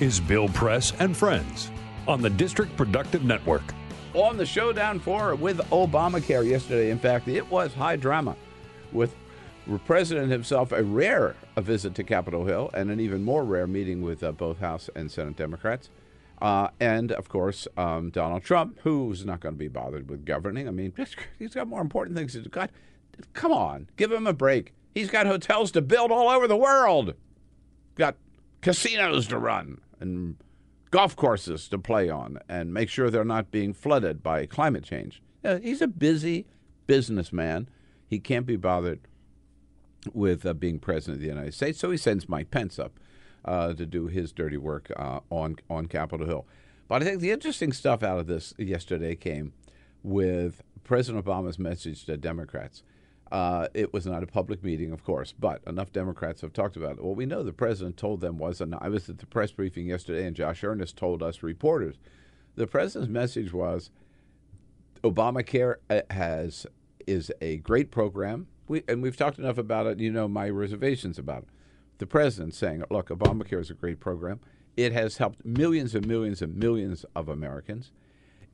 Is Bill Press and Friends on the District Productive Network. On the showdown floor with Obamacare yesterday, in fact, it was high drama with the President himself a rare a visit to Capitol Hill and an even more rare meeting with uh, both House and Senate Democrats. Uh, and of course, um, Donald Trump, who's not going to be bothered with governing. I mean, he's got more important things to do. God, come on, give him a break. He's got hotels to build all over the world. Got casinos to run and golf courses to play on and make sure they're not being flooded by climate change. He's a busy businessman. He can't be bothered with uh, being president of the United States, so he sends Mike Pence up uh, to do his dirty work uh, on on Capitol Hill. But I think the interesting stuff out of this yesterday came with President Obama's message to Democrats. Uh, it was not a public meeting, of course, but enough Democrats have talked about it. What we know the president told them was, and I was at the press briefing yesterday, and Josh Earnest told us reporters, the president's message was, Obamacare uh, has is a great program. We, and we've talked enough about it. You know my reservations about it. The president saying, "Look, Obamacare is a great program. It has helped millions and millions and millions of Americans.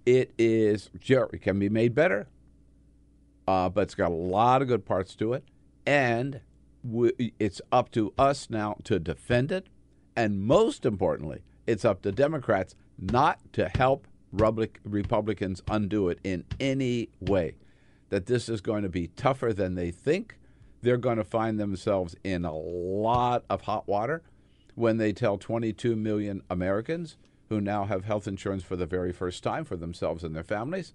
It is it can be made better, uh, but it's got a lot of good parts to it, and we, it's up to us now to defend it, and most importantly, it's up to Democrats not to help Republicans undo it in any way. That this is going to be tougher than they think. They're going to find themselves in a lot of hot water when they tell 22 million Americans who now have health insurance for the very first time for themselves and their families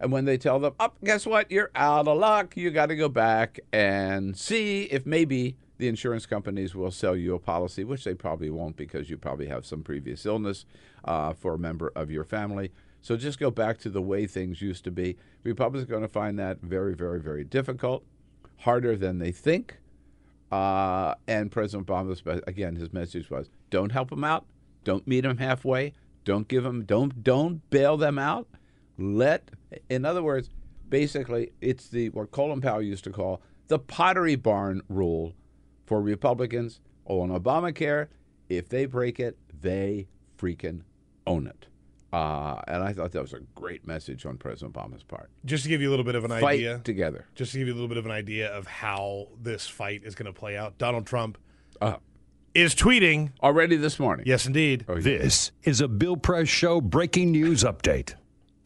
and when they tell them, "Up, oh, guess what? You're out of luck. You got to go back and see if maybe the insurance companies will sell you a policy, which they probably won't because you probably have some previous illness uh, for a member of your family. So just go back to the way things used to be. Republicans are going to find that very, very, very difficult, harder than they think. Uh, and President Obama's again, his message was: don't help them out, don't meet them halfway, don't give them, don't don't bail them out let, in other words, basically, it's the what Colin Powell used to call the pottery barn rule for Republicans on Obamacare. If they break it, they freaking own it. Uh, and I thought that was a great message on President Obama's part. Just to give you a little bit of an fight idea, together. Just to give you a little bit of an idea of how this fight is going to play out. Donald Trump uh, is tweeting already this morning. Yes, indeed. Oh, yeah. This is a Bill Press Show breaking news update.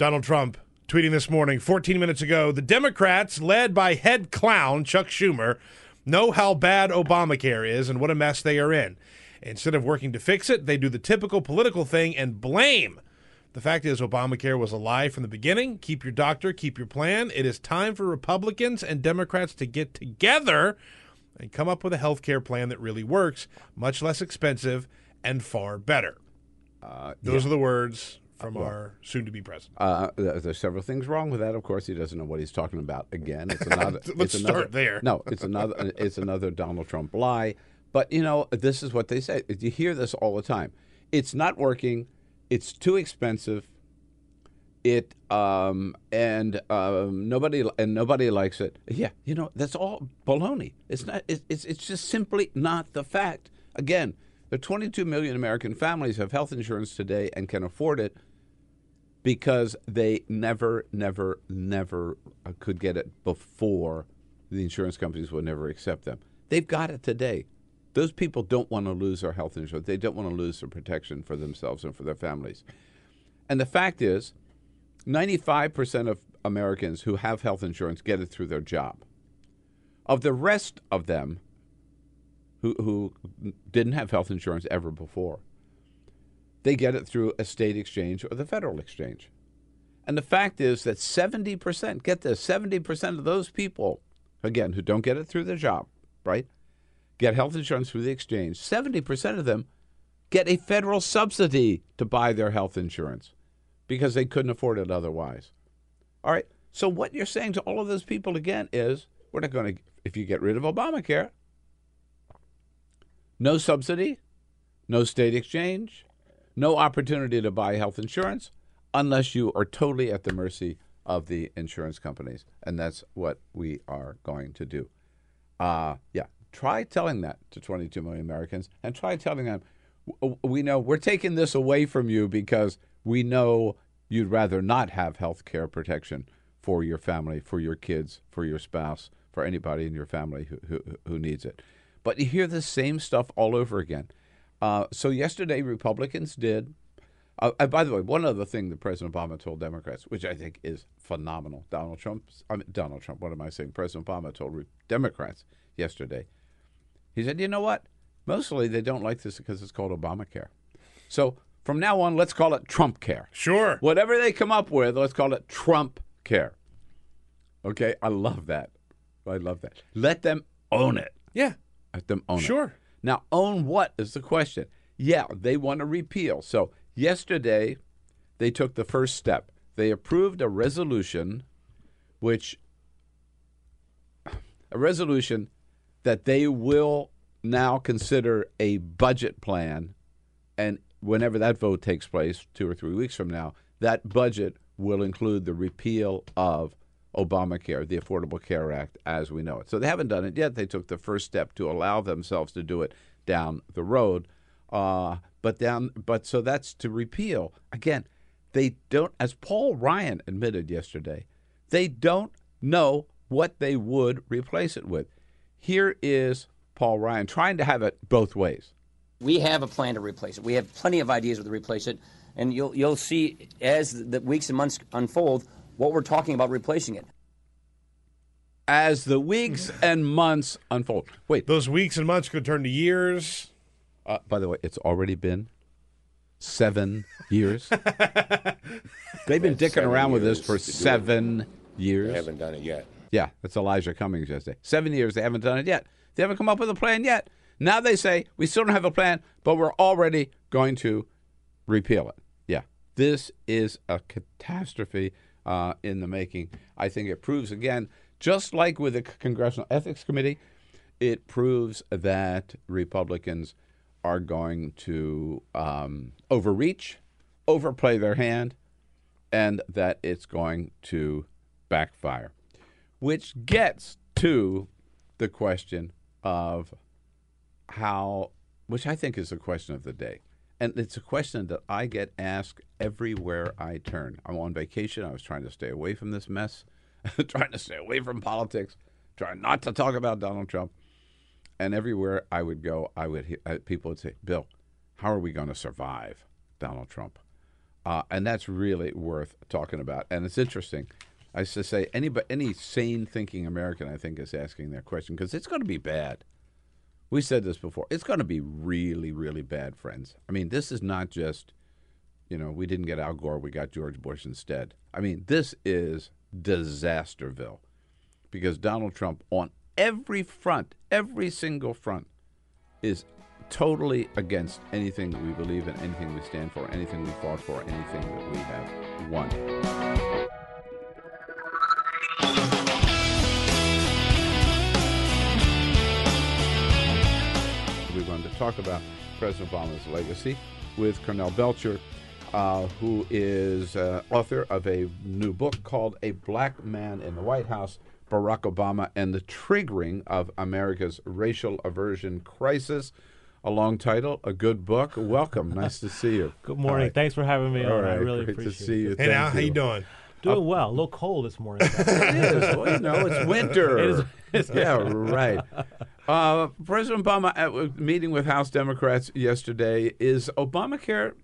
Donald Trump tweeting this morning, 14 minutes ago, the Democrats, led by head clown Chuck Schumer, know how bad Obamacare is and what a mess they are in. Instead of working to fix it, they do the typical political thing and blame. The fact is, Obamacare was a lie from the beginning. Keep your doctor, keep your plan. It is time for Republicans and Democrats to get together and come up with a health care plan that really works, much less expensive, and far better. Uh, Those yeah. are the words from well, our soon-to-be president. Uh, there's several things wrong with that. Of course, he doesn't know what he's talking about. Again, it's another. Let's it's start another, there. no, it's another. It's another Donald Trump lie. But you know, this is what they say. You hear this all the time. It's not working. It's too expensive. It um, and um, nobody and nobody likes it. Yeah, you know that's all baloney. It's not. It's it's just simply not the fact. Again, the 22 million American families have health insurance today and can afford it because they never, never, never uh, could get it before the insurance companies would never accept them. They've got it today. Those people don't want to lose their health insurance. They don't want to lose their protection for themselves and for their families. And the fact is, 95% of Americans who have health insurance get it through their job. Of the rest of them who, who didn't have health insurance ever before, they get it through a state exchange or the federal exchange. And the fact is that 70%, get this, 70% of those people again, who don't get it through their job, right, get health insurance through the exchange, 70% of them get a federal subsidy to buy their health insurance because they couldn't afford it otherwise. All right. So what you're saying to all of those people again is we're not going to if you get rid of Obamacare, no subsidy, no state exchange, no opportunity to buy health insurance unless you are totally at the mercy of the insurance companies. And that's what we are going to do. Uh, yeah, try telling that to 22 million Americans and try telling them, we know we're taking this away from you because we know you'd rather not have health care protection for your family, for your kids, for your spouse, for anybody in your family who, who, who needs it. But you hear the same stuff all over again. Uh, so yesterday, Republicans did. Uh, uh, by the way, one other thing that President Obama told Democrats, which I think is phenomenal, Donald Trump, I mean, Donald Trump, what am I saying? President Obama told Democrats yesterday. He said, you know what? Mostly they don't like this because it's called Obamacare. So from now on, let's call it Trump Care. Sure. Whatever they come up with, let's call it Trump Care. Okay, I love that. I love that. Let them own it. Yeah. Let them own it. Sure. it. Now, own what is the question? Yeah, they want to repeal. So, yesterday, they took the first step. They approved a resolution which a resolution that they will now consider a budget plan and whenever that vote takes place 2 or 3 weeks from now, that budget will include the repeal of Obamacare, the Affordable Care Act as we know it. So they haven't done it yet. They took the first step to allow themselves to do it down the road. Uh, but down, but so that's to repeal. Again, they don't, as Paul Ryan admitted yesterday, they don't know what they would replace it with. Here is Paul Ryan trying to have it both ways. We have a plan to replace it. We have plenty of ideas to replace it, and you'll you'll see as the weeks and months unfold what we're talking about replacing it. As the weeks and months unfold. Wait, Those weeks and months could turn to years. uh, by the way, it's already been seven years. They've been dicking around with this for to it. seven years. They haven't done it yet. Yeah, that's Elijah Cummings yesterday. Seven years, they haven't done it yet. They haven't come up with a plan yet. Now they say, we still don't have a plan, but we're already going to repeal it. Yeah, this is a catastrophe uh, in the making. I think it proves, again, just like with the Congressional Ethics Committee, it proves that Republicans are going to um, overreach, overplay their hand, and that it's going to backfire. Which gets to the question of how, which I think is the question of the day. And it's a question that I get asked everywhere I turn. I'm on vacation. I was trying to stay away from this mess, trying to stay away from politics, trying not to talk about Donald Trump. And everywhere I would go, I would hear, uh, people would say, "Bill, how are we going to survive Donald Trump?" Uh, and that's really worth talking about. And it's interesting. I used to say any any sane thinking American, I think, is asking that question because it's going to be bad. We said this before. It's going to be really, really bad, friends. I mean, this is not just, you know, we didn't get Al Gore, we got George Bush instead. I mean, this is disasterville because Donald Trump, on every front, every single front, is totally against anything that we believe in, anything we stand for, anything we fought for, anything that we have won. Talk about President Obama's legacy with Cornell Belcher, uh, who is uh, author of a new book called A Black Man in the White House Barack Obama and the Triggering of America's Racial Aversion Crisis. A long title, a good book. Welcome. Nice to see you. Good morning. Hi. Thanks for having me All on. I really great appreciate to see you. it. Hey, Thank now, how you doing? Doing well. A little cold this morning. It is. Well, you know, it's winter. It's yeah, right. Uh, President Obama at a meeting with House Democrats yesterday. Is Obamacare?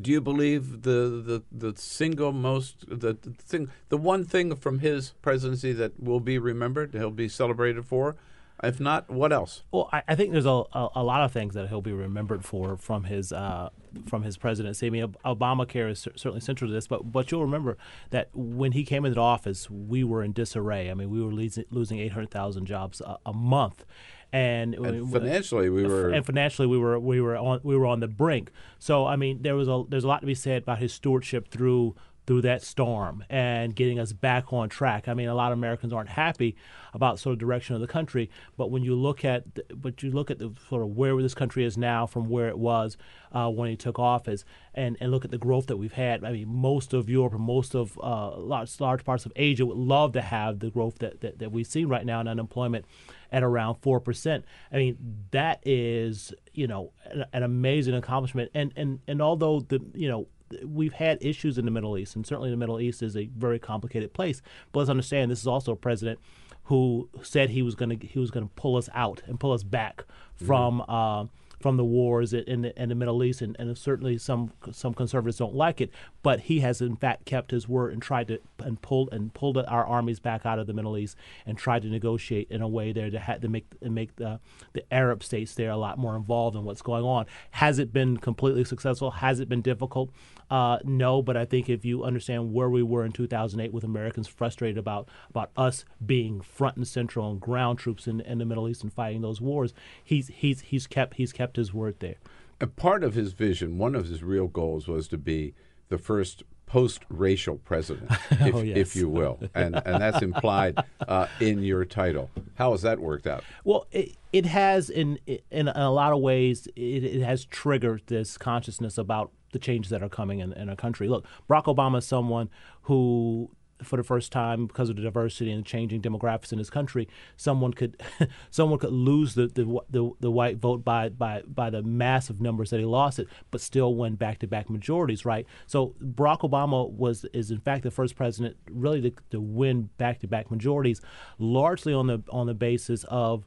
Do you believe the the, the single most the, the thing the one thing from his presidency that will be remembered? He'll be celebrated for. If not, what else? Well, I, I think there's a, a, a lot of things that he'll be remembered for from his uh, from his presidency. I mean, Obamacare is certainly central to this, but but you'll remember that when he came into office, we were in disarray. I mean, we were losing, losing 800,000 jobs a, a month, and, And financially, we were and financially we were we were on we were on the brink. So I mean, there was a there's a lot to be said about his stewardship through through that storm and getting us back on track. I mean, a lot of Americans aren't happy about sort of direction of the country, but when you look at but you look at the sort of where this country is now from where it was uh, when he took office, and, and look at the growth that we've had. I mean, most of Europe and most of uh, large large parts of Asia would love to have the growth that that, that we see right now in unemployment at around four percent. I mean, that is you know an, an amazing accomplishment, and and and although the you know we've had issues in the Middle East, and certainly the Middle East is a very complicated place. But let's understand this is also a president who said he was going to he was going to pull us out and pull us back from. Uh, from the wars in the, in the Middle East, and, and certainly some some conservatives don't like it. But he has in fact kept his word and tried to and pulled and pulled our armies back out of the Middle East and tried to negotiate in a way there to, ha- to make make the the Arab states there a lot more involved in what's going on. Has it been completely successful? Has it been difficult? Uh, no, but I think if you understand where we were in 2008 with Americans frustrated about about us being front and central and ground troops in, in the Middle East and fighting those wars, he's he's he's kept he's kept his word there. a part of his vision, one of his real goals was to be the first post-racial president, if, Oh, yes. if you will, and and that's implied uh, in your title. How has that worked out? Well, it, it has in, in in a lot of ways it, it has triggered this consciousness about the changes that are coming in, in our country. Look, Barack Obama is someone who for the first time because of the diversity and the changing demographics in this country, someone could someone could lose the, the the the white vote by by by the massive numbers that he lost it, but still win back to back majorities, right? So Barack Obama was is in fact the first president really to, to win back to back majorities, largely on the on the basis of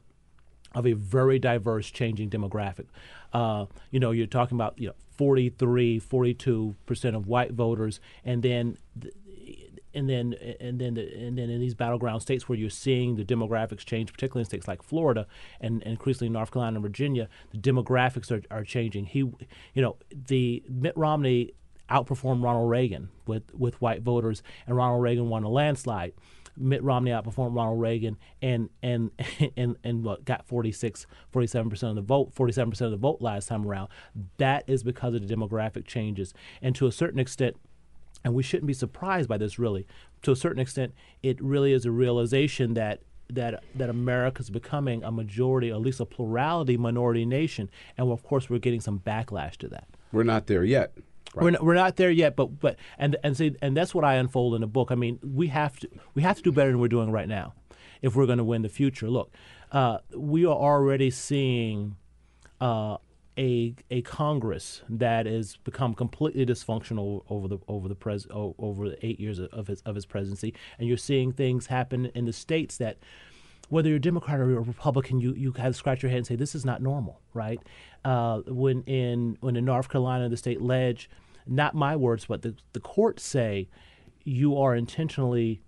of a very diverse changing demographic. Uh, you know, you're talking about, you know, 43, 42% of white voters and then th- and then and then the, and then in these battleground states where you're seeing the demographics change, particularly in states like Florida and, and increasingly North Carolina and Virginia, the demographics are, are changing. He, you know, the Mitt Romney outperformed Ronald Reagan with, with white voters, and Ronald Reagan won a landslide. Mitt Romney outperformed Ronald Reagan and and and and what got 46 47% of the vote 47% of the vote last time around that is because of the demographic changes and to a certain extent and we shouldn't be surprised by this really to a certain extent it really is a realization that that that America's becoming a majority or at least a plurality minority nation and of course we're getting some backlash to that We're not there yet. we're not, we're not there yet, but but and and see, and that's what I unfold in the book. I mean, we have to we have to do better than we're doing right now, if we're going to win the future. Look, uh, we are already seeing uh, a a Congress that has become completely dysfunctional over the over the pres over the eight years of his of his presidency, and you're seeing things happen in the states that whether you're Democrat or you're Republican, you you kind of scratch your head and say this is not normal, right? Uh, when in when in North Carolina, the state ledge, not my words, but the the courts say you are intentionally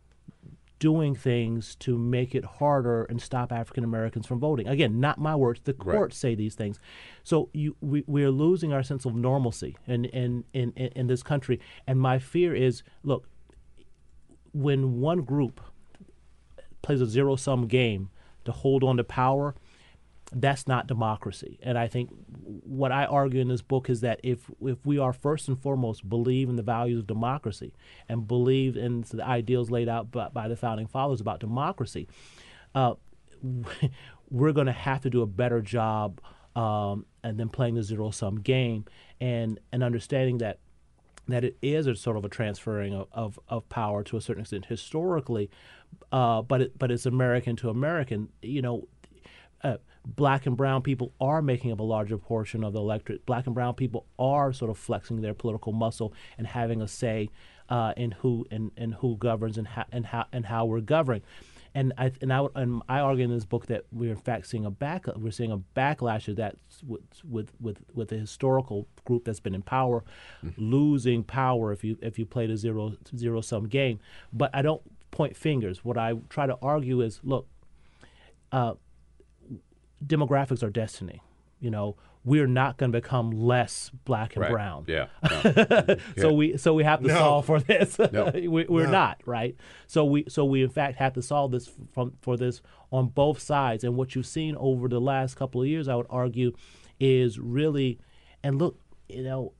doing things to make it harder and stop African Americans from voting. Again, not my words. The courts say these things. So you, we, we are losing our sense of normalcy in, in, in, in, in this country. And my fear is, look, when one group plays a zero sum game to hold on to power, that's not democracy. And I think what I argue in this book is that if if we are first and foremost believe in the values of democracy and believe in the ideals laid out by, by the founding fathers about democracy, uh, we're going to have to do a better job um, and then playing the zero sum game and and understanding that that it is a sort of a transferring of, of, of power to a certain extent historically, uh, but it, but it's American to American. You know, uh, black and brown people are making up a larger portion of the electorate. Black and brown people are sort of flexing their political muscle and having a say uh, in who and, and who governs and how and how and how we're governing. And I and I, and I argue in this book that we're in fact seeing a back we're seeing a backlash of that with with with with the historical group that's been in power losing power if you if you played a zero zero sum game. But I don't point fingers. What I try to argue is look, uh, demographics are destiny. You know, we're not going to become less black and Right. brown. Yeah. no. So we so we have to No. solve for this. No. we, we're not right. So we so we in fact have to solve this from for this on both sides. And what you've seen over the last couple of years, I would argue, is really and look, you know.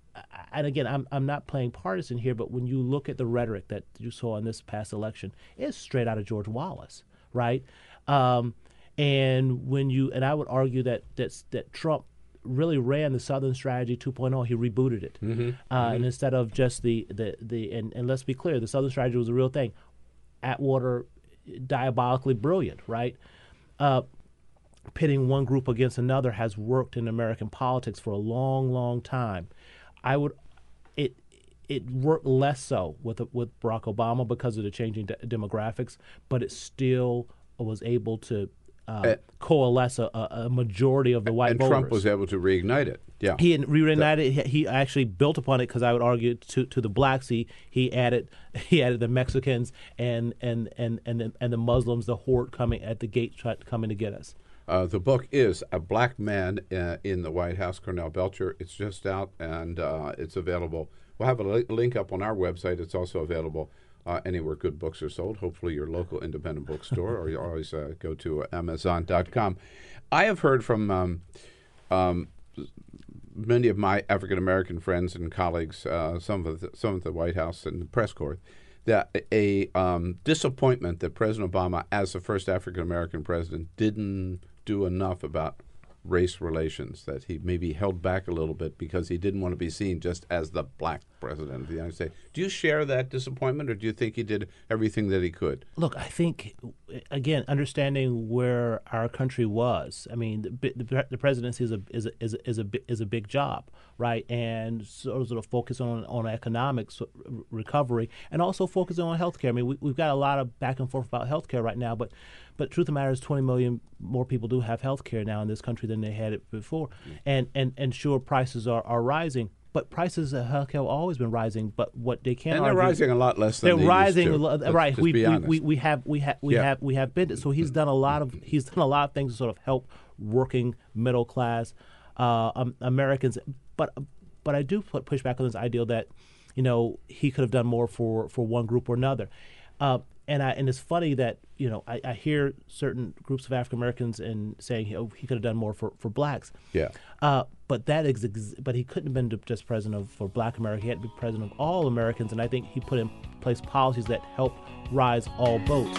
And again, I'm I'm not playing partisan here, but when you look at the rhetoric that you saw in this past election, it's straight out of George Wallace, right? Um, and when you and I would argue that that that Trump really ran the Southern Strategy 2.0. He rebooted it, uh, and instead of just the the the and, and let's be clear, the Southern Strategy was a real thing. Atwater, diabolically brilliant, right? Uh, pitting one group against another has worked in American politics for a long, long time. I would it it worked less so with with Barack Obama because of the changing de- demographics, but it still was able to uh, Eh. coalesce a, a majority of the white and voters. Trump was able to reignite it. Yeah. He had reunited. He, he actually built upon it because I would argue to, to the blacks. He he added he added the Mexicans and and and and the, and the Muslims, the horde coming at the gate, coming to get us. Uh, the book is A Black Man uh, in the White House, Cornell Belcher. It's just out and uh, it's available. We'll have a li- link up on our website. It's also available uh, anywhere good books are sold, hopefully your local independent bookstore, or you always uh, go to Amazon.com. I have heard from um, um, many of my African American friends and colleagues, uh, some of the, some of the White House and the press corps, that a um, disappointment that President Obama, as the first African American president, didn't do enough about race relations. That he maybe held back a little bit because he didn't want to be seen just as the black president of the United States. Do you share that disappointment, or do you think he did everything that he could? Look, I think again, understanding where our country was. I mean, the, the, the presidency is a is a, is a, is a is a big job, right? And sort of, focus on on economics recovery and also focusing on healthcare. I mean, we, we've got a lot of back and forth about healthcare right now, but but truth of the matter is, 20 million more people do have healthcare now in this country than they had it before, and and and sure, prices are are rising. But prices have always been rising. But what they can And they're argue- rising a lot less than they're they rising lo- right we, we, we we have we have we Yeah. have we have been so he's done a lot of he's done a lot of things to sort of help working middle class uh, um, Americans but but I do put, push back on this ideal that you know he could have done more for for one group or another uh, and I and it's funny that you know I, I hear certain groups of African Americans and saying oh, he could have done more for, for blacks Yeah. uh, but that is, ex- but he couldn't have been just president of for Black America. He had to be president of all Americans, and I think he put in place policies that help rise all boats.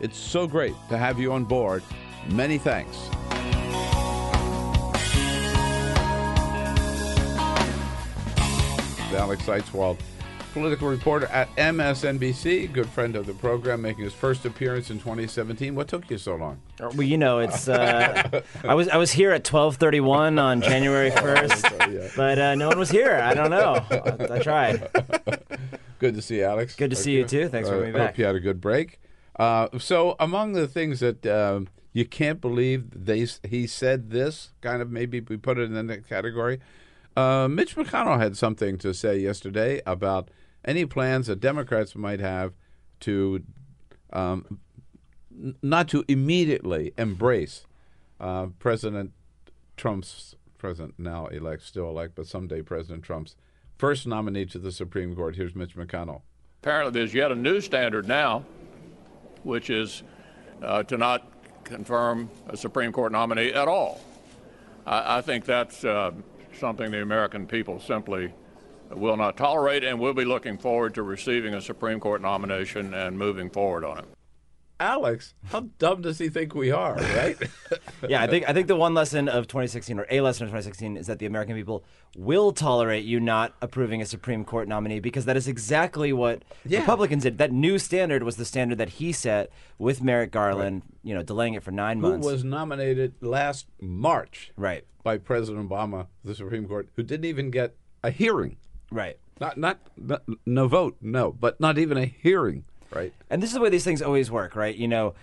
It's so great to have you on board. Many thanks. Alex Seitz-Wald, political reporter at MSNBC, good friend of the program, making his first appearance in 2017. What took you so long? Well, you know, it's. Uh, I was I was here at twelve thirty one on January first, but uh, no one was here. I don't know. I, I tried. Good to see you, Alex. Good to see you, too. Thanks for Uh, having me Hope you had a good break. Uh, so, among the things that um, you can't believe they he said this, kind of maybe we put it in the category. Uh, Mitch McConnell had something to say yesterday about any plans that Democrats might have to um, not to immediately embrace uh, President Trump's President now elect, still elect, but someday President Trump's first nominee to the Supreme Court. Here's Mitch McConnell. apparently there's yet a new standard now, which is uh, to not confirm a Supreme Court nominee at all. I, I think that's uh, something the American people simply will not tolerate, and we'll be looking forward to receiving a Supreme Court nomination and moving forward on it. Alex, how dumb does he think we are, right? yeah, I think I think the one lesson of 2016 or a lesson of 2016 is that the American people will tolerate you not approving a Supreme Court nominee because that is exactly what Yeah. Republicans did. That new standard was the standard that he set with Merrick Garland, you know, delaying it for 9 Who months. was nominated last March right. by President Obama, the Supreme Court, who didn't even get a hearing. Right. Not, not, not no vote, no, but not even a hearing, right? And this is the way these things always work, right? You know,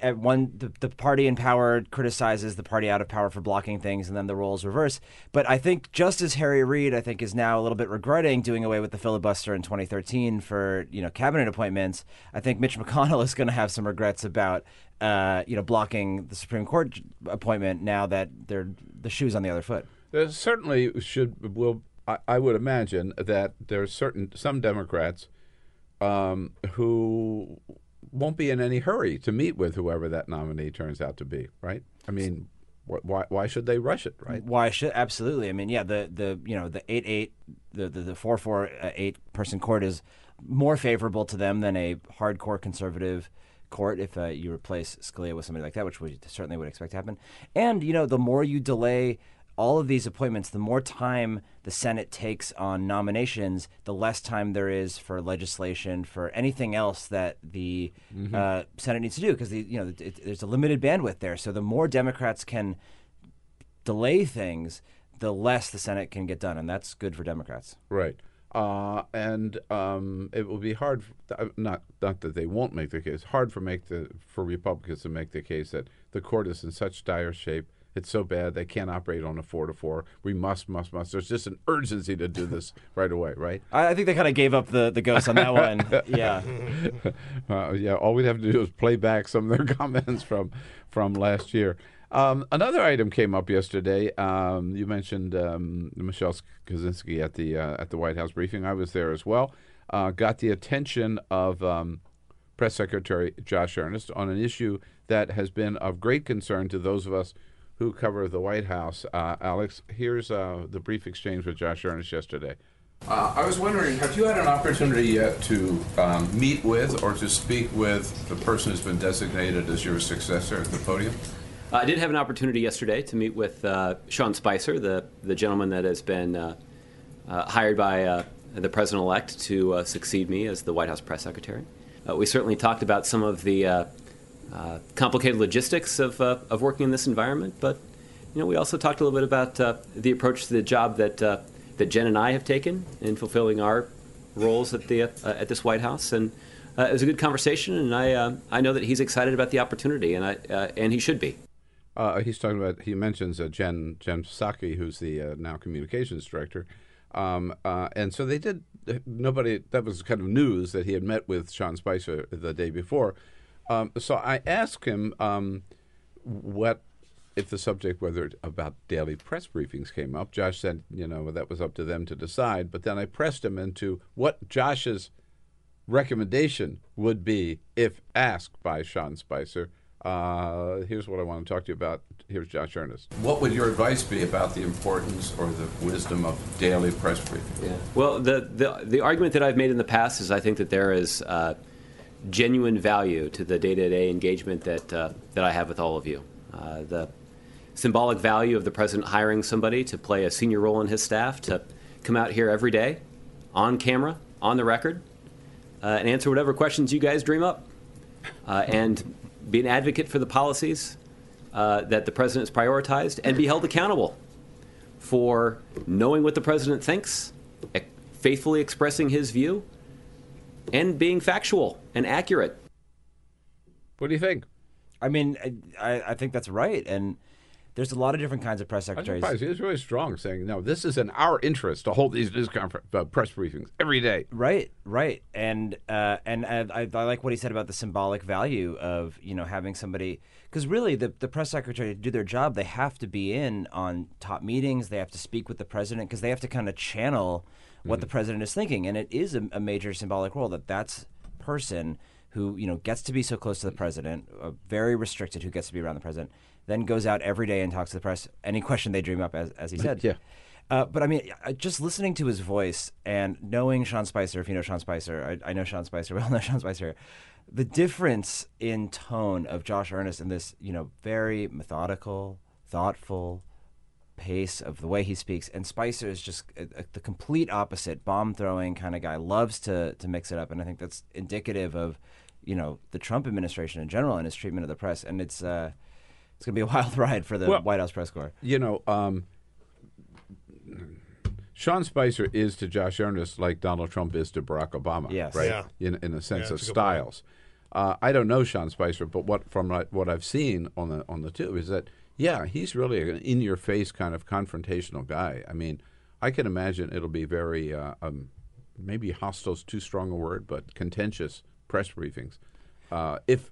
at one the, the party in power criticizes the party out of power for blocking things, and then the roles reverse. But I think just as Harry Reid, I think, is now a little bit regretting doing away with the filibuster in 2013 for you know cabinet appointments. I think Mitch McConnell is going to have some regrets about uh, you know blocking the Supreme Court appointment now that they're the shoes on the other foot. There certainly should will I, I would imagine that there are certain some Democrats um, who won't be in any hurry to meet with whoever that nominee turns out to be. Right? I mean, why why should they rush it? Right? Why should absolutely? I mean, yeah, the the you know the eight eight the the, the four four uh, eight person court is more favorable to them than a hardcore conservative court if uh, you replace Scalia with somebody like that, which we certainly would expect to happen. And you know, the more you delay all of these appointments, the more time the Senate takes on nominations, the less time there is for legislation, for anything else that the uh, Senate needs to do, because you know it, there's a limited bandwidth there. So the more Democrats can delay things, the less the Senate can get done, and that's good for Democrats. Right. Uh, and um, it will be hard. uh, Not not that they won't make the case. Hard for make the for Republicans to make the case that the court is in such dire shape. It's so bad they can't operate on a four to four. We must, must, must. There's just an urgency to do this right away, right? I, I think they kind of gave up the, the ghost on that one. Yeah. Uh, yeah, all we'd have to do is play back some of their comments from from last year. Um, another item came up yesterday. Um, you mentioned um, Michelle Kosinski at the uh, at the White House briefing. I was there as well. Uh, got the attention of um, Press Secretary Josh Earnest on an issue that has been of great concern to those of us who cover the White House. Uh, Alex, here's uh, the brief exchange with Josh Earnest yesterday. Uh, I was wondering, have you had an opportunity yet to um, meet with or to speak with the person who's been designated as your successor at the podium? I did have an opportunity yesterday to meet with uh, Sean Spicer, the, the gentleman that has been uh, uh, hired by uh, the president elect to uh, succeed me as the White House press secretary. Uh, we certainly talked about some of the uh, complicated logistics of, uh, of working in this environment, but you know, we also talked a little bit about uh, the approach to the job that, uh, that Jen and I have taken in fulfilling our roles at, the, uh, at this White House. And uh, it was a good conversation, and I, I know that he's excited about the opportunity, and, I, and he should be. He's talking about. He mentions Jen Jen Psaki, who's the now communications director, um, and so they did. Nobody that was kind of news that he had met with Sean Spicer the day before. Um, so I asked him um, what if the subject whether it- about daily press briefings came up. Josh said, you know, that was up to them to decide. But then I pressed him into what Josh's recommendation would be if asked by Sean Spicer. Uh, here's what I want to talk to you about. Here's Josh Earnest. What would your advice be about the importance or the wisdom of daily press briefings? Well, the, the, the argument that I've made in the past is I think that there is uh, genuine value to the day to day engagement that, uh, that I have with all of you. Uh, the symbolic value of the president hiring somebody to play a senior role in his staff, to come out here every day, on camera, on the record, uh, and answer whatever questions you guys dream up, uh, and be an advocate for the policies uh, that the president has prioritized, and be held accountable for knowing what the president thinks, faithfully expressing his view, and being factual and accurate. What do you think? I mean, I, I think that's right. And there's a lot of different kinds of press I'm secretaries. surprised. He was really strong, saying, "No, this is in our interest to hold these news confer- uh, press briefings every day." Right, right, and uh, and I, I I like what he said about the symbolic value of you know having somebody because really the the press secretary to do their job they have to be in on top meetings they have to speak with the president because they have to kind of channel what the president is thinking and it is a, a major symbolic role that that's person who you know gets to be so close to the president uh, very restricted who gets to be around the president then goes out every day and talks to the press any question they dream up as as he said Yeah. Uh, but I mean, just listening to his voice and knowing Sean Spicer, if you know Sean Spicer, I, I know Sean Spicer, we all know Sean Spicer. The difference in tone of Josh Earnest in this, you know, very methodical, thoughtful pace of the way he speaks, and Spicer is just uh, uh, the complete opposite, bomb throwing kind of guy. Loves to to mix it up, and I think that's indicative of, you know, the Trump administration in general and his treatment of the press. And it's uh, it's going to be a wild ride for the Well- White House press corps. You know, um, Sean Spicer is to Josh Earnest like Donald Trump is to Barack Obama. Yes. Right. Yeah. In in a sense Yeah, of a styles. Uh, I don't know Sean Spicer, but what from what what I've seen on the on the two is that yeah, he's really an in your face kind of confrontational guy. I mean, I can imagine it'll be very uh, um, maybe hostile's too strong a word, but contentious press briefings. Uh, if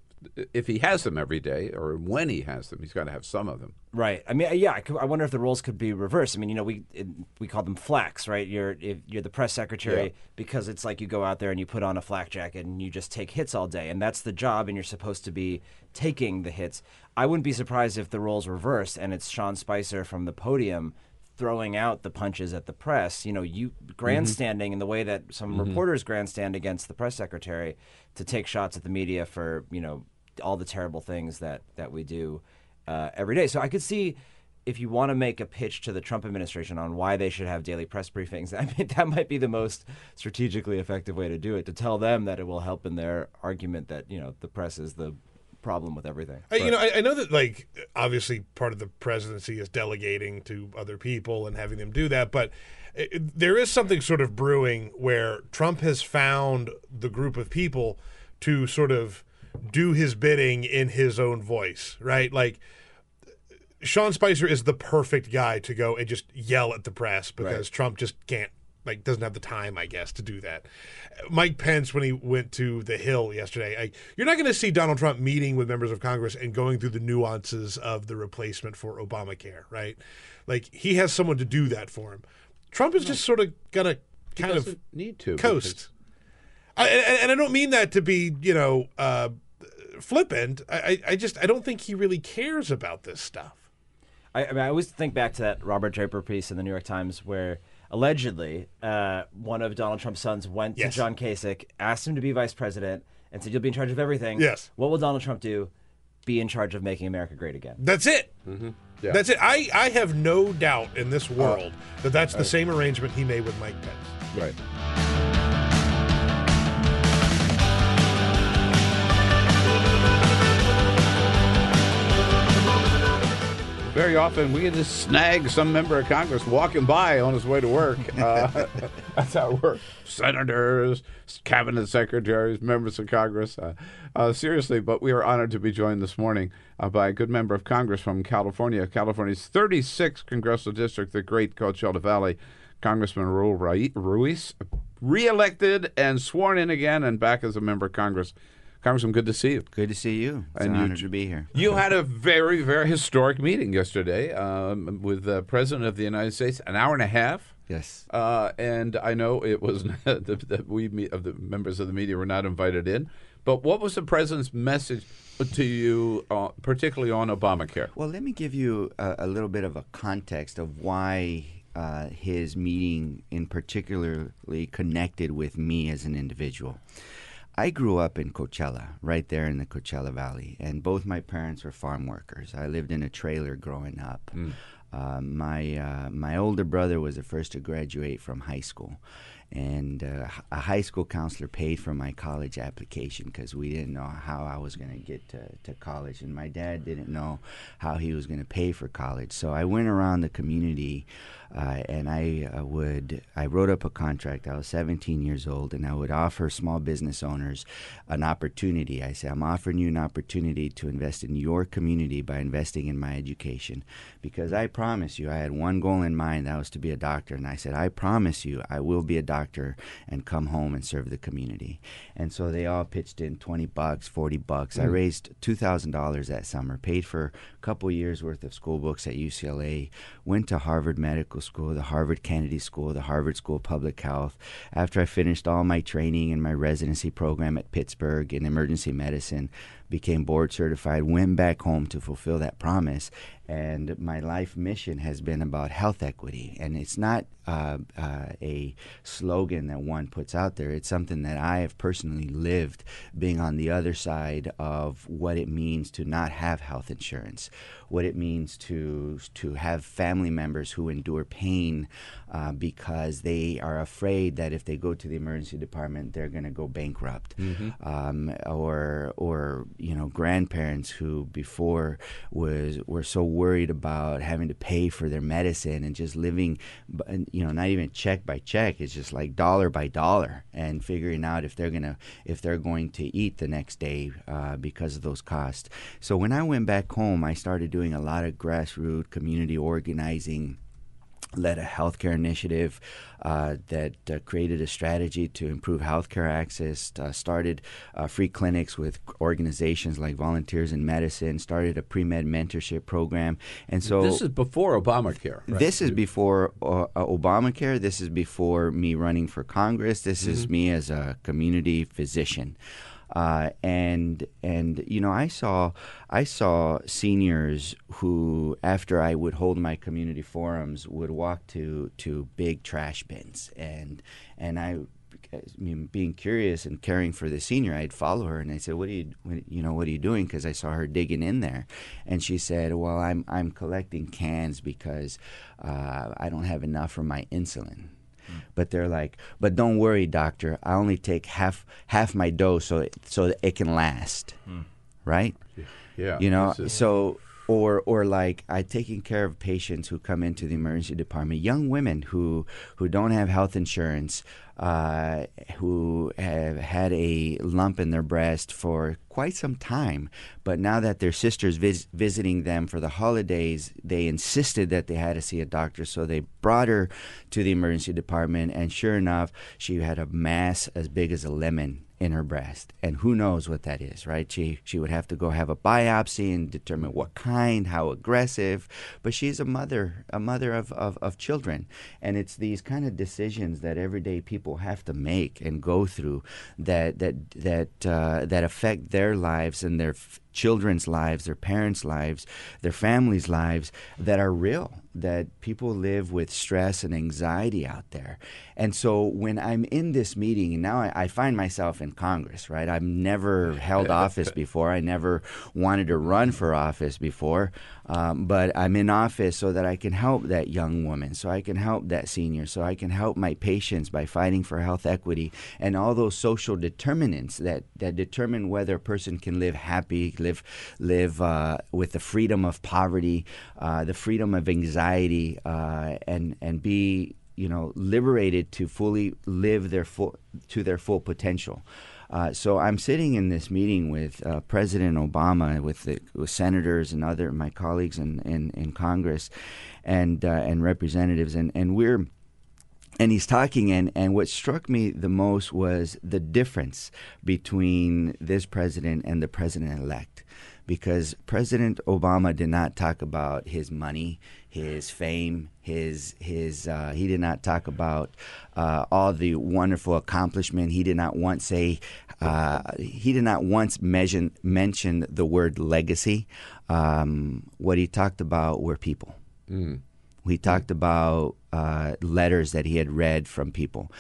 if he has them every day, or when he has them, he's got to have some of them. Right. I mean, uh, yeah. I, could, I wonder if the roles could be reversed. I mean, you know, we it, we call them flacks, right? You're if you're the press secretary Yeah. because it's like you go out there and you put on a flak jacket and you just take hits all day, and that's the job, and you're supposed to be taking the hits. I wouldn't be surprised if the roles reversed and it's Sean Spicer from the podium throwing out the punches at the press. You know, you grandstanding in the way that some reporters grandstand against the press secretary to take shots at the media for you know all the terrible things that that we do uh, every day. So I could see if you want to make a pitch to the Trump administration on why they should have daily press briefings, I mean that might be the most strategically effective way to do it. To tell them that it will help in their argument that you know the press is the problem with everything. I, you know, I, I know that like obviously part of the presidency is delegating to other people and having them do that, but it, there is something sort of brewing where Trump has found the group of people to sort of do his bidding in his own voice, right? Like Sean Spicer is the perfect guy to go and just yell at the press because Right. Trump just can't like doesn't have the time, I guess, to do that. Mike Pence, when he went to the Hill yesterday, I, you're not going to see Donald Trump meeting with members of Congress and going through the nuances of the replacement for Obamacare, right? Like he has someone to do that for him. Trump is just sort of gonna kind of need to coast. I, and, and I don't mean that to be, you know, uh, flippant. I, I I just I don't think he really cares about this stuff. I, I mean, I always think back to that Robert Draper piece in the New York Times where allegedly uh, one of Donald Trump's sons went Yes. to John Kasich, asked him to be vice president, and said, "You'll be in charge of everything." Yes. What will Donald Trump do? Be in charge of making America great again. That's it. Yeah. That's it. I, I have no doubt in this world that that's the same arrangement he made with Mike Pence. Right. Very often we to snag some member of Congress walking by on his way to work. Uh, that's how it works. Senators, cabinet secretaries, members of Congress. Uh, uh, seriously, but we are honored to be joined this morning uh, by a good member of Congress from California, California's 36th congressional district, the great Coachella Valley, Congressman Raul Ruiz, reelected and sworn in again and back as a member of Congress. Congressman, good to see you. Good to see you. It's And an you honor to be here. You had a very, very historic meeting yesterday um, with the President of the United States, an hour and a half. Yes. Uh, and I know it was that we of the members of the media were not invited in. But what was the president's message to you, uh, particularly on Obamacare? Well, let me give you a, a little bit of a context of why uh, his meeting in particularly connected with me as an individual. I grew up in Coachella, right there in the Coachella Valley, and both my parents were farm workers. I lived in a trailer growing up. Uh, my uh, my older brother was the first to graduate from high school, and uh, a high school counselor paid for my college application because we didn't know how I was going to get to, to college, and my dad didn't know how he was going to pay for college. So I went around the community, uh, and I uh, would I wrote up a contract. I was 17 years old, and I would offer small business owners an opportunity. I said, I'm offering you an opportunity to invest in your community by investing in my education, because I promise you, I had one goal in mind. That was to be a doctor, and I said, I promise you, I will be a doctor and come home and serve the community. And so they all pitched in 20 bucks, 40 bucks. I raised $2,000 that summer, paid for a couple years worth of school books at UCLA, went to Harvard Medical School, the Harvard Kennedy School, the Harvard School of Public Health. After I finished all my training and my residency program at Pittsburgh in emergency medicine, became board certified, went back home to fulfill that promise. And my life mission has been about health equity. And it's not uh, uh, a slogan that one puts out there. It's something that I have personally lived, being on the other side of what it means to not have health insurance, what it means to to have family members who endure pain uh, because they are afraid that if they go to the emergency department, they're going to go bankrupt, um, or or you know grandparents who before was were so worried about having to pay for their medicine and just living, you know, not even check by check. It's just like dollar by dollar, and figuring out if they're gonna if they're going to eat the next day uh, because of those costs. So when I went back home, I started doing a lot of grassroots community organizing led a healthcare initiative uh, that uh, created a strategy to improve healthcare access, uh, started uh, free clinics with organizations like Volunteers in Medicine, started a pre med mentorship program. And so this is before Obamacare. right? this is before uh, uh, Obamacare. This is before me running for Congress. This is Mm-hmm. me as a community physician. Uh, and and you know I saw I saw seniors who after I would hold my community forums would walk to to big trash bins and and I I mean, being curious and caring for the senior, I'd follow her and I said, "What are you, you know, what are you doing?" Because I saw her digging in there, and she said, "Well, I'm I'm collecting cans because uh, I don't have enough for my insulin." Mm. But they're like, "But don't worry, doctor. I only take half half my dose so it, so that it can last." Mm. Right? Yeah. You know, so or or like I taking care of patients who come into the emergency department, young women who who don't have health insurance, uh, who have had a lump in their breast for quite some time, but now that their sisters vis- visiting them for the holidays, they insisted that they had to see a doctor, so they brought her to the emergency department, and sure enough, she had a mass as big as a lemon in her breast. And who knows what that is right? She she would have to go have a biopsy and determine what kind how aggressive. But she's a mother a mother of, of, of children. And it's these kind of decisions that everyday people have to make and go through that that that uh, that affect their lives and their children's lives their parents lives their families lives that are real that people live with stress and anxiety out there. And so when I'm in this meeting, and now I, I find myself in Congress, right? I've never held office before. I never wanted to run for office before. Um, but I'm in office so that I can help that young woman, so I can help that senior, so I can help my patients by fighting for health equity and all those social determinants that, that determine whether a person can live happy, live live uh, with the freedom of poverty, uh, the freedom of anxiety, uh, and and be you know liberated to fully live their full to their full potential. Uh, so I'm sitting in this meeting with uh, President Obama, with, the, with senators and other my colleagues in, in, in Congress, and uh, and representatives, and, and we're and he's talking and, and what struck me the most was the difference between this president and the president elect because president obama did not talk about his money his fame his his uh, he did not talk about uh, all the wonderful accomplishment. He did not once say uh, he did not once mention mention the word legacy. Um, what he talked about were people. We talked about uh, letters that he had read from people.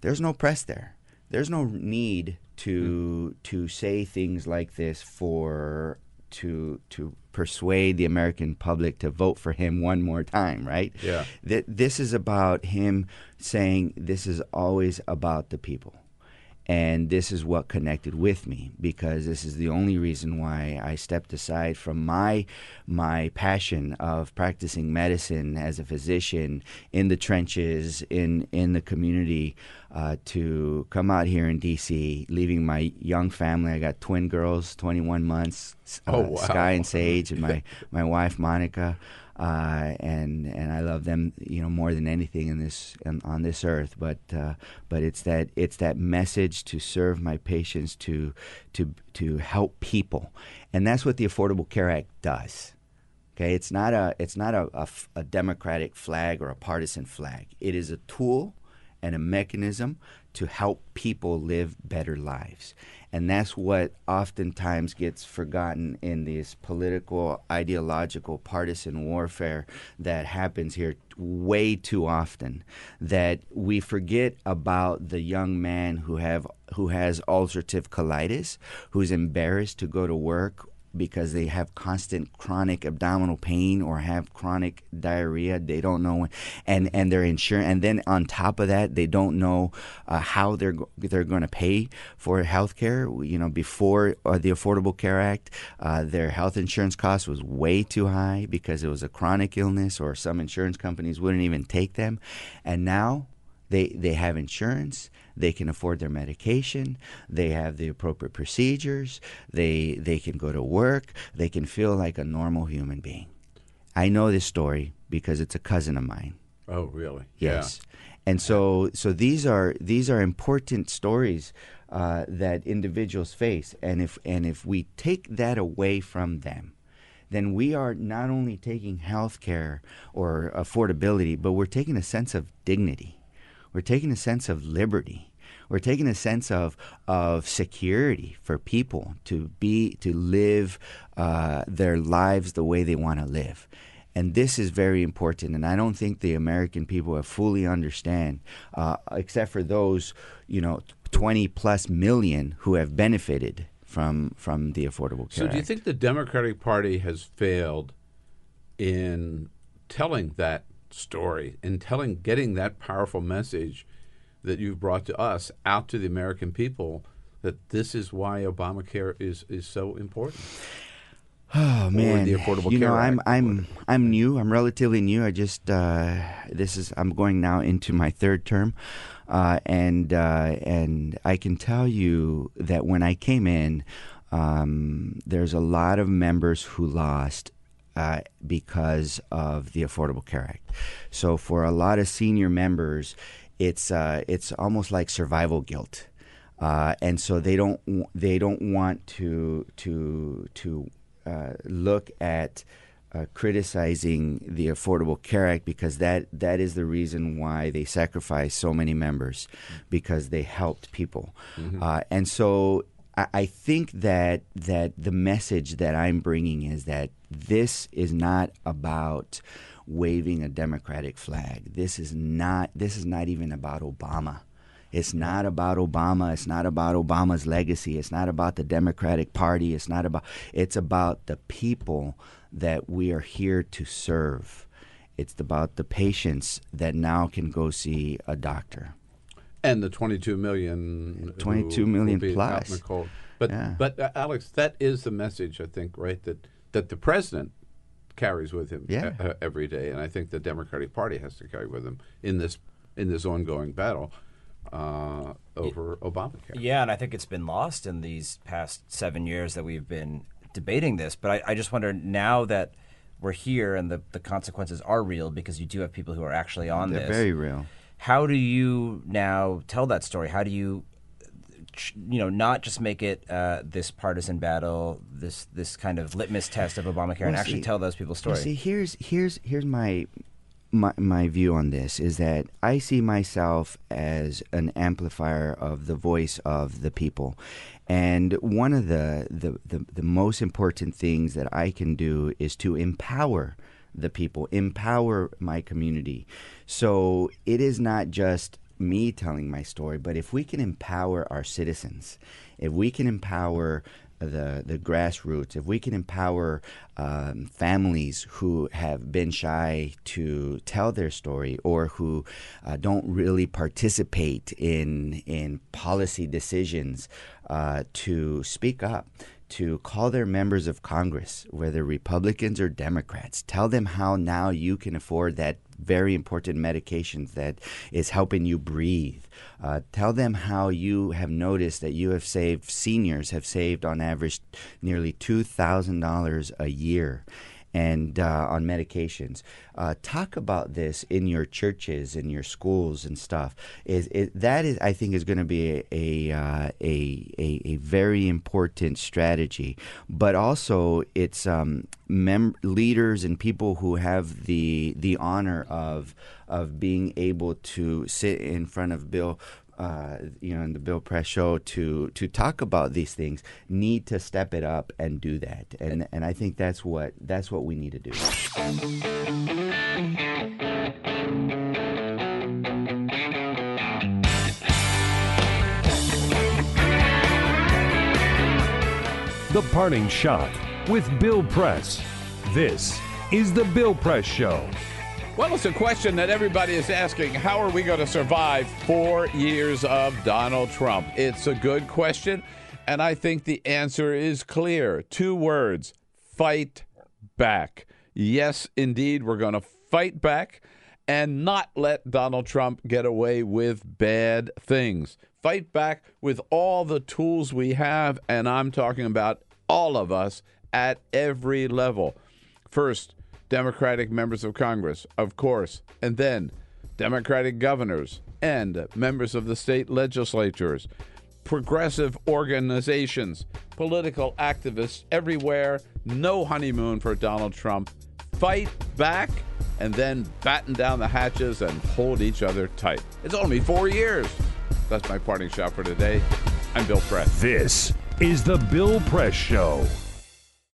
There's no press there. There's no need to to say things like this for to to persuade the American public to vote for him one more time, right? Yeah. That this is about him saying this is always about the people. And this is what connected with me because this is the only reason why I stepped aside from my my passion of practicing medicine as a physician in the trenches in in the community uh, to come out here in DC, leaving my young family. I got twin girls, 21 months, uh, Oh, wow. Sky and Sage, and my my wife Monica uh, and and I love them, you know, more than anything in this on, on this earth. But uh, but it's that it's that message to serve my patients, to to to help people, and that's what the Affordable Care Act does. Okay, it's not a it's not a, a a democratic flag or a partisan flag. It is a tool and a mechanism to help people live better lives. And that's what oftentimes gets forgotten in this political, ideological, partisan warfare that happens here way too often. That we forget about the young man who have who has ulcerative colitis, who's embarrassed to go to work because they have constant chronic abdominal pain or have chronic diarrhea. They don't know, and and their insurance, and then on top of that, they don't know uh, how they're they're going to pay for health care. You know, before uh, the Affordable Care Act, uh, their health insurance cost was way too high because it was a chronic illness, or some insurance companies wouldn't even take them, and now they they have insurance they can afford their medication. They have the appropriate procedures. They they can go to work. They can feel like a normal human being. I know this story because it's a cousin of mine. Oh, really? Yes. Yeah. And so so these are these are important stories uh, that individuals face, and if and if we take that away from them, then we are not only taking health care or affordability, but we're taking a sense of dignity. We're taking a sense of liberty. We're taking a sense of of security for people to be to live uh, their lives the way they want to live. And this is very important, and I don't think the American people have fully understand, uh, except for those, you know, 20 plus million who have benefited from from the Affordable Care So, do you think the Democratic Party has failed in telling that story, in telling, getting that powerful message that you've brought to us out to the American people? That this is why Obamacare is is so important. Oh man, the Affordable you know, Care I'm Act. I'm I'm new. I'm relatively new. I just uh, this is I'm going now into my third term, uh, and uh, and I can tell you that when I came in, um, there's a lot of members who lost. Uh, because of the Affordable Care Act, so for a lot of senior members, it's uh, it's almost like survival guilt, uh, and so they don't they don't want to to to uh, look at uh, criticizing the Affordable Care Act because that that is the reason why they sacrificed so many members because they helped people, uh, and so. I- think that that the message that I'm bringing is that this is not about waving a Democratic flag. This is not. This is not even about Obama. It's not about Obama. It's not about Obama's legacy. It's not about the Democratic Party. It's not about. It's about the people that we are here to serve. It's about the patients that now can go see a doctor. And the 22 million 22 who million will be out plus. in the cold. But Yeah. but uh, Alex, that is the message I think, right? That that the president carries with him Yeah. uh, every day, and I think the Democratic Party has to carry with him in this in this ongoing battle uh, over Obamacare. Yeah, and I think it's been lost in these past seven years that we've been debating this. But I, I just wonder now that we're here and the, the consequences are real because you do have people who are actually on They're this. very real. How do you now tell that story? How do you, you know, not just make it uh, this partisan battle, this this kind of litmus test of Obamacare, and Well, actually see- tell those people's story? Well, see, here's here's here's my, my my view on this is that I see myself as an amplifier of the voice of the people, and one of the the, the, the most important things that I can do is to empower the people, empower my community. So it is not just me telling my story, but if we can empower our citizens, if we can empower the the grassroots, if we can empower um, families who have been shy to tell their story or who uh, don't really participate in in policy decisions, uh, to speak up, to call their members of Congress, whether Republicans or Democrats, tell them how now you can afford that very important medication that is helping you breathe. Uh, tell them how you have noticed that you have saved, seniors have saved on average nearly $2,000 a year. And uh, on medications. Uh, talk about this in your churches, in your schools, and stuff. Is it, that is, I think, is going to be a a, uh, a a a very important strategy. But also, it's um, mem- leaders and people who have the the honor of of being able to sit in front of Bill uh, you know, in the Bill Press show to to talk about these things need to step it up and do that, and and I think that's what that's what we need to do. The Parting Shot with Bill Press. This is The Bill Press Show. Well, it's a question that everybody is asking. How are we going to survive four years of Donald Trump? It's a good question, and I think the answer is clear. Two words fight back. Yes, indeed, we're going to fight back and not let Donald Trump get away with bad things. Fight back with all the tools we have, and I'm talking about all of us at every level. First, Democratic members of Congress, of course, and then Democratic governors and members of the state legislatures, progressive organizations, political activists everywhere. No honeymoon for Donald Trump. Fight back and then batten down the hatches and hold each other tight. It's only four years. That's my parting shot for today. I'm Bill Press. This is The Bill Press Show.